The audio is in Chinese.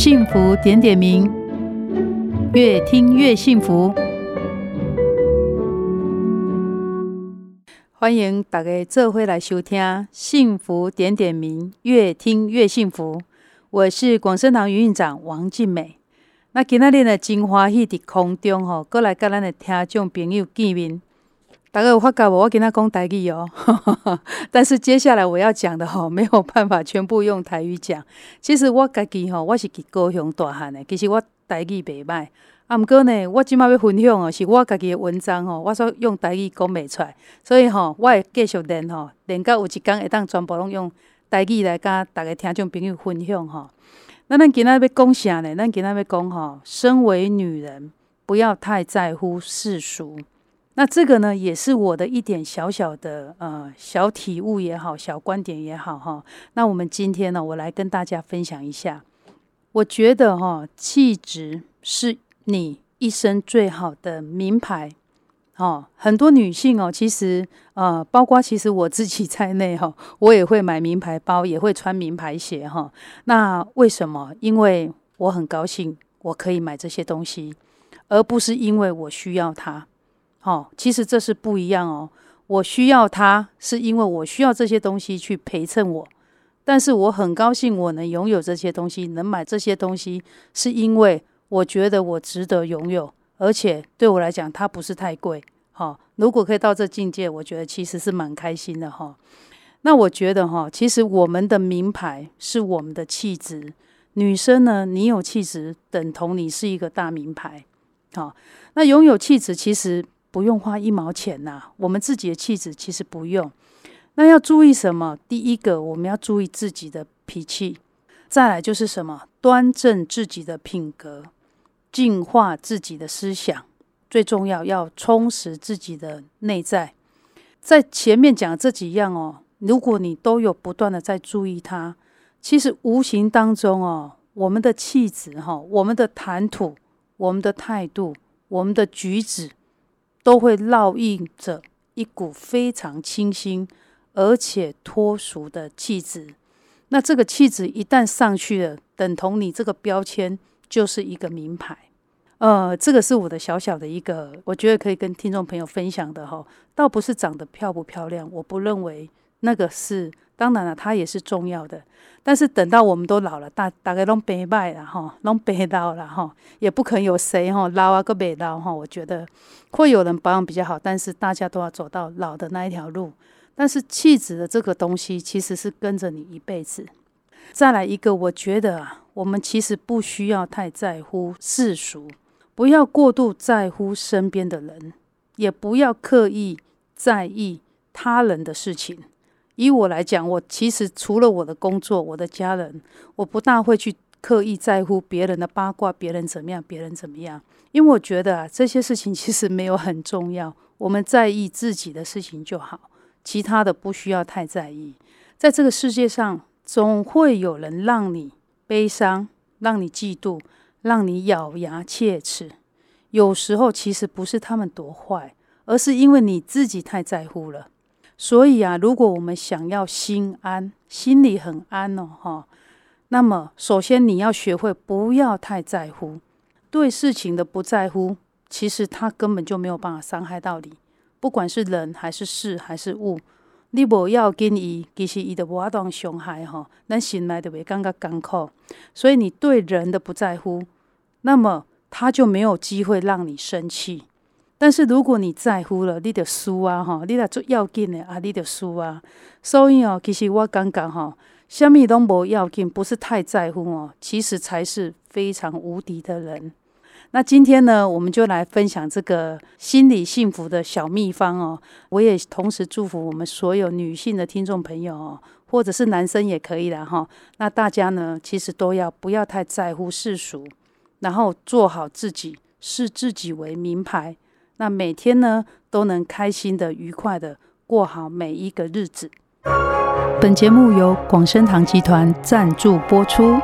幸福点点名，越听越幸福。欢迎大家这回来收听《幸福点点名》，越听越幸福。我是广生堂营运长王静美。那今仔日呢，真欢喜伫空中吼，过来跟咱的听众朋友见面。大家有发觉无？我跟他讲台语哦，但是接下来我要讲的吼，没有办法全部用台语讲。其实我家己吼，我是伫高雄大汉的，其实我台语袂歹。啊，毋过呢，我即马要分享哦，是我家己的文章吼，我说用台语讲袂出来，所以吼，我会继续练吼，练到有一天会当全部拢用台语来甲大家听众朋友分享吼。那咱今仔要讲啥呢？咱今仔要讲吼，身为女人，不要太在乎世俗。那这个呢，也是我的一点小小的呃小体悟也好，小观点也好哈。那我们今天呢，我来跟大家分享一下。我觉得哈，气质是你一生最好的名牌。哦，很多女性哦，其实呃，包括其实我自己在内哈，我也会买名牌包，也会穿名牌鞋哈。那为什么？因为我很高兴我可以买这些东西，而不是因为我需要它。哦，其实这是不一样哦。我需要它，是因为我需要这些东西去陪衬我。但是我很高兴我能拥有这些东西，能买这些东西，是因为我觉得我值得拥有，而且对我来讲，它不是太贵。哈，如果可以到这境界，我觉得其实是蛮开心的哈。那我觉得哈，其实我们的名牌是我们的气质。女生呢，你有气质，等同你是一个大名牌。好，那拥有气质，其实。不用花一毛钱呐，我们自己的气质其实不用。那要注意什么？第一个，我们要注意自己的脾气；再来就是什么？端正自己的品格，净化自己的思想。最重要，要充实自己的内在。在前面讲这几样哦，如果你都有不断的在注意它，其实无形当中哦，我们的气质哈，我们的谈吐，我们的态度，我们的举止。都会烙印着一股非常清新而且脱俗的气质。那这个气质一旦上去了，等同你这个标签就是一个名牌。呃，这个是我的小小的一个，我觉得可以跟听众朋友分享的哈。倒不是长得漂不漂亮，我不认为那个是。当然了，它也是重要的。但是等到我们都老了，大大概拢白迈了哈，拢白老了哈，也不可能有谁哈老啊个白老哈。我觉得会有人保养比较好，但是大家都要走到老的那一条路。但是气质的这个东西其实是跟着你一辈子。再来一个，我觉得啊，我们其实不需要太在乎世俗，不要过度在乎身边的人，也不要刻意在意他人的事情。以我来讲，我其实除了我的工作、我的家人，我不大会去刻意在乎别人的八卦，别人怎么样，别人怎么样，因为我觉得啊，这些事情其实没有很重要，我们在意自己的事情就好，其他的不需要太在意。在这个世界上，总会有人让你悲伤，让你嫉妒，让你咬牙切齿。有时候其实不是他们多坏，而是因为你自己太在乎了。所以啊，如果我们想要心安，心里很安哦，哈，那么首先你要学会不要太在乎，对事情的不在乎，其实它根本就没有办法伤害到你，不管是人还是事还是物，你不要跟伊，其实伊都无法当伤害哈，咱心内就会感觉艰苦。所以你对人的不在乎，那么他就没有机会让你生气。但是如果你在乎了，你就输啊！哈，你来做要紧的啊，你就输啊。所以哦，其实我感觉哈，什么都无要紧，不是太在乎哦，其实才是非常无敌的人。那今天呢，我们就来分享这个心理幸福的小秘方哦。我也同时祝福我们所有女性的听众朋友哦，或者是男生也可以的哈。那大家呢，其实都要不要太在乎世俗，然后做好自己，视自己为名牌。那每天呢，都能开心的、愉快的过好每一个日子。本节目由广生堂集团赞助播出。